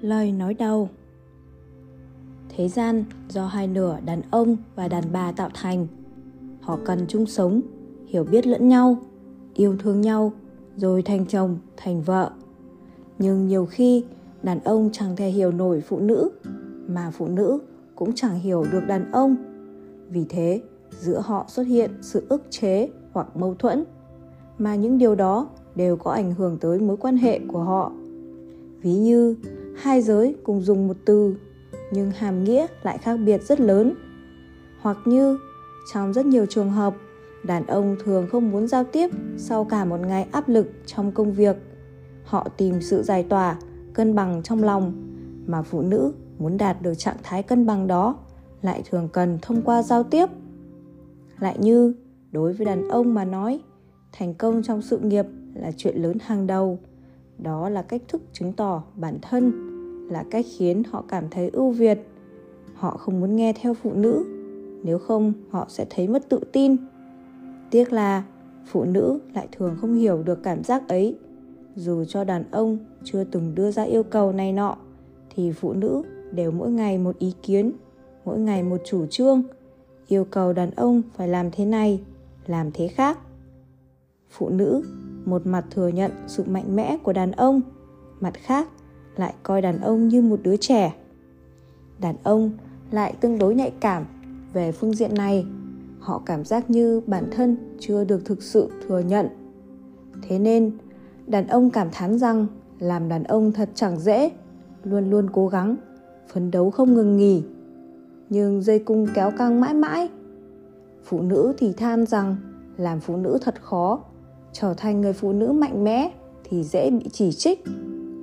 lời nói đầu. Thế gian do hai nửa đàn ông và đàn bà tạo thành. Họ cần chung sống, hiểu biết lẫn nhau, yêu thương nhau, rồi thành chồng, thành vợ. Nhưng nhiều khi, đàn ông chẳng thể hiểu nổi phụ nữ, mà phụ nữ cũng chẳng hiểu được đàn ông. Vì thế, giữa họ xuất hiện sự ức chế hoặc mâu thuẫn, mà những điều đó đều có ảnh hưởng tới mối quan hệ của họ. Ví như hai giới cùng dùng một từ, nhưng hàm nghĩa lại khác biệt rất lớn. Hoặc như, trong rất nhiều trường hợp, đàn ông thường không muốn giao tiếp sau cả một ngày áp lực trong công việc. Họ tìm sự giải tỏa, cân bằng trong lòng, mà phụ nữ muốn đạt được trạng thái cân bằng đó lại thường cần thông qua giao tiếp. Lại như, đối với đàn ông mà nói, thành công trong sự nghiệp là chuyện lớn hàng đầu đó là cách thức chứng tỏ bản thân là cách khiến họ cảm thấy ưu việt. Họ không muốn nghe theo phụ nữ. Nếu không, họ sẽ thấy mất tự tin. Tiếc là phụ nữ lại thường không hiểu được cảm giác ấy. Dù cho đàn ông chưa từng đưa ra yêu cầu này nọ, thì phụ nữ đều mỗi ngày một ý kiến, mỗi ngày một chủ trương. Yêu cầu đàn ông phải làm thế này, làm thế khác. Phụ nữ một mặt thừa nhận sự mạnh mẽ của đàn ông, mặt khác lại coi đàn ông như một đứa trẻ. Đàn ông lại tương đối nhạy cảm về phương diện này. Họ cảm giác như bản thân chưa được thực sự thừa nhận. Thế nên, đàn ông cảm thán rằng làm đàn ông thật chẳng dễ, luôn luôn cố gắng, phấn đấu không ngừng nghỉ. Nhưng dây cung kéo căng mãi mãi. Phụ nữ thì than rằng làm phụ nữ thật khó trở thành người phụ nữ mạnh mẽ thì dễ bị chỉ trích,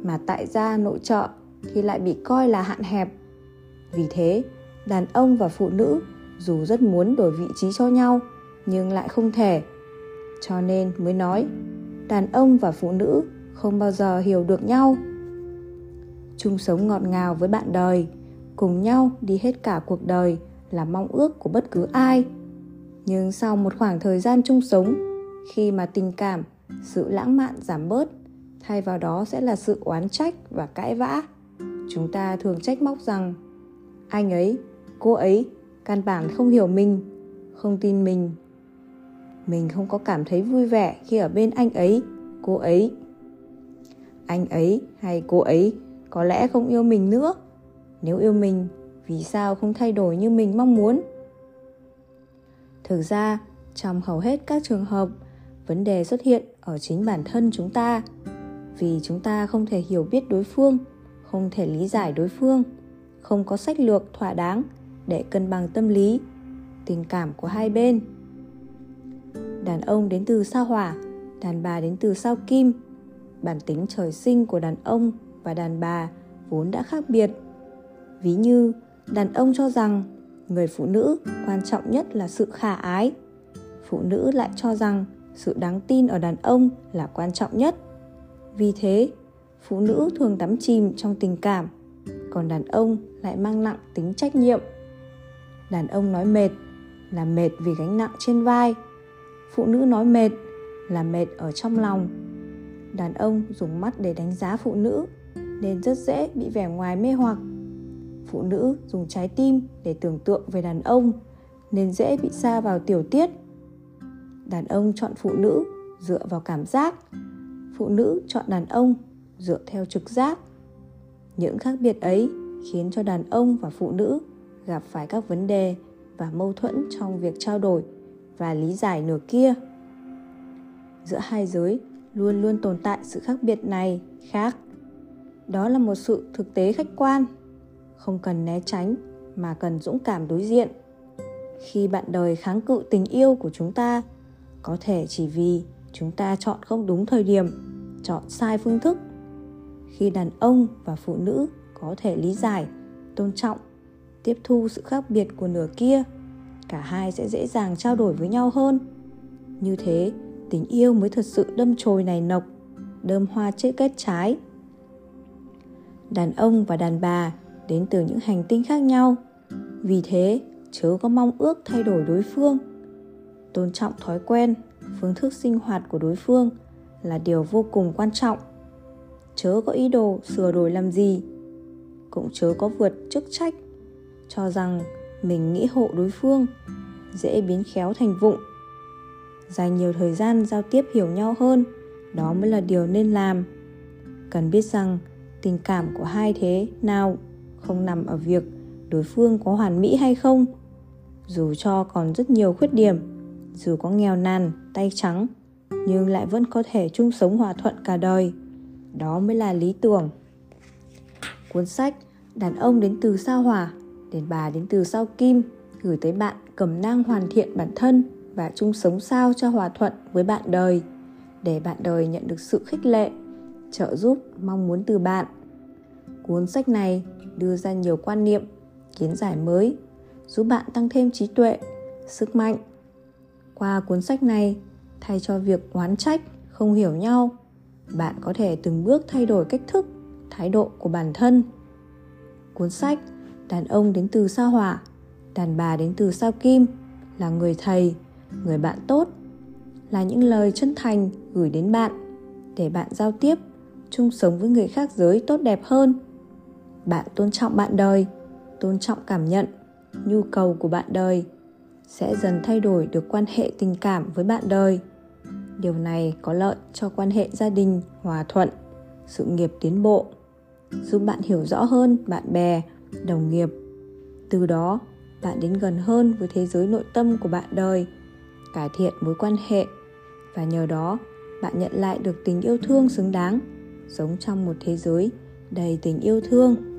mà tại gia nội trợ thì lại bị coi là hạn hẹp. Vì thế, đàn ông và phụ nữ dù rất muốn đổi vị trí cho nhau nhưng lại không thể. Cho nên mới nói, đàn ông và phụ nữ không bao giờ hiểu được nhau. Chung sống ngọt ngào với bạn đời, cùng nhau đi hết cả cuộc đời là mong ước của bất cứ ai. Nhưng sau một khoảng thời gian chung sống khi mà tình cảm, sự lãng mạn giảm bớt, thay vào đó sẽ là sự oán trách và cãi vã. Chúng ta thường trách móc rằng, anh ấy, cô ấy, căn bản không hiểu mình, không tin mình. Mình không có cảm thấy vui vẻ khi ở bên anh ấy, cô ấy. Anh ấy hay cô ấy có lẽ không yêu mình nữa. Nếu yêu mình, vì sao không thay đổi như mình mong muốn? Thực ra, trong hầu hết các trường hợp vấn đề xuất hiện ở chính bản thân chúng ta. Vì chúng ta không thể hiểu biết đối phương, không thể lý giải đối phương, không có sách lược thỏa đáng để cân bằng tâm lý, tình cảm của hai bên. Đàn ông đến từ sao hỏa đàn bà đến từ sao kim. Bản tính trời sinh của đàn ông và đàn bà vốn đã khác biệt. Ví như, đàn ông cho rằng người phụ nữ quan trọng nhất là sự khả ái. Phụ nữ lại cho rằng sự đáng tin ở đàn ông là quan trọng nhất. Vì thế, phụ nữ thường đắm chìm trong tình cảm, còn đàn ông lại mang nặng tính trách nhiệm. Đàn ông nói mệt là mệt vì gánh nặng trên vai. Phụ nữ nói mệt là mệt ở trong lòng. Đàn ông dùng mắt để đánh giá phụ nữ, nên rất dễ bị vẻ ngoài mê hoặc. Phụ nữ dùng trái tim để tưởng tượng về đàn ông, nên dễ bị xa vào tiểu tiết đàn ông chọn phụ nữ dựa vào cảm giác. Phụ nữ chọn đàn ông dựa theo trực giác. Những khác biệt ấy khiến cho đàn ông và phụ nữ gặp phải các vấn đề và mâu thuẫn trong việc trao đổi và lý giải nửa kia. Giữa hai giới luôn luôn tồn tại sự khác biệt này khác. Đó là một sự thực tế khách quan, không cần né tránh mà cần dũng cảm đối diện. Khi bạn đời kháng cự tình yêu của chúng ta có thể chỉ vì chúng ta chọn không đúng thời điểm, chọn sai phương thức. Khi đàn ông và phụ nữ có thể lý giải, tôn trọng, tiếp thu sự khác biệt của nửa kia, cả hai sẽ dễ dàng trao đổi với nhau hơn. Như thế, tình yêu mới thật sự đâm chồi này nọc, đơm hoa chết kết trái. Đàn ông và đàn bà đến từ những hành tinh khác nhau. Vì thế, chớ có mong ước thay đổi đối phương tôn trọng thói quen, phương thức sinh hoạt của đối phương là điều vô cùng quan trọng. Chớ có ý đồ sửa đổi làm gì, cũng chớ có vượt chức trách, cho rằng mình nghĩ hộ đối phương dễ biến khéo thành vụng. Dành nhiều thời gian giao tiếp hiểu nhau hơn, đó mới là điều nên làm. Cần biết rằng tình cảm của hai thế nào không nằm ở việc đối phương có hoàn mỹ hay không, dù cho còn rất nhiều khuyết điểm dù có nghèo nàn, tay trắng, nhưng lại vẫn có thể chung sống hòa thuận cả đời. Đó mới là lý tưởng. Cuốn sách đàn ông đến từ sao hỏa đàn bà đến từ sao kim, gửi tới bạn cầm năng hoàn thiện bản thân và chung sống sao cho hòa thuận với bạn đời, để bạn đời nhận được sự khích lệ, trợ giúp, mong muốn từ bạn. Cuốn sách này đưa ra nhiều quan niệm, kiến giải mới, giúp bạn tăng thêm trí tuệ, sức mạnh qua cuốn sách này, thay cho việc oán trách, không hiểu nhau, bạn có thể từng bước thay đổi cách thức, thái độ của bản thân. Cuốn sách đàn ông đến từ sao hỏa, đàn bà đến từ sao kim, là người thầy, người bạn tốt, là những lời chân thành gửi đến bạn, để bạn giao tiếp, chung sống với người khác giới tốt đẹp hơn. Bạn tôn trọng bạn đời, tôn trọng cảm nhận, nhu cầu của bạn đời sẽ dần thay đổi được quan hệ tình cảm với bạn đời. Điều này có lợi cho quan hệ gia đình, hòa thuận, sự nghiệp tiến bộ, giúp bạn hiểu rõ hơn bạn bè, đồng nghiệp. Từ đó, bạn đến gần hơn với thế giới nội tâm của bạn đời, cải thiện mối quan hệ. Và nhờ đó, bạn nhận lại được tình yêu thương xứng đáng sống trong một thế giới đầy tình yêu thương.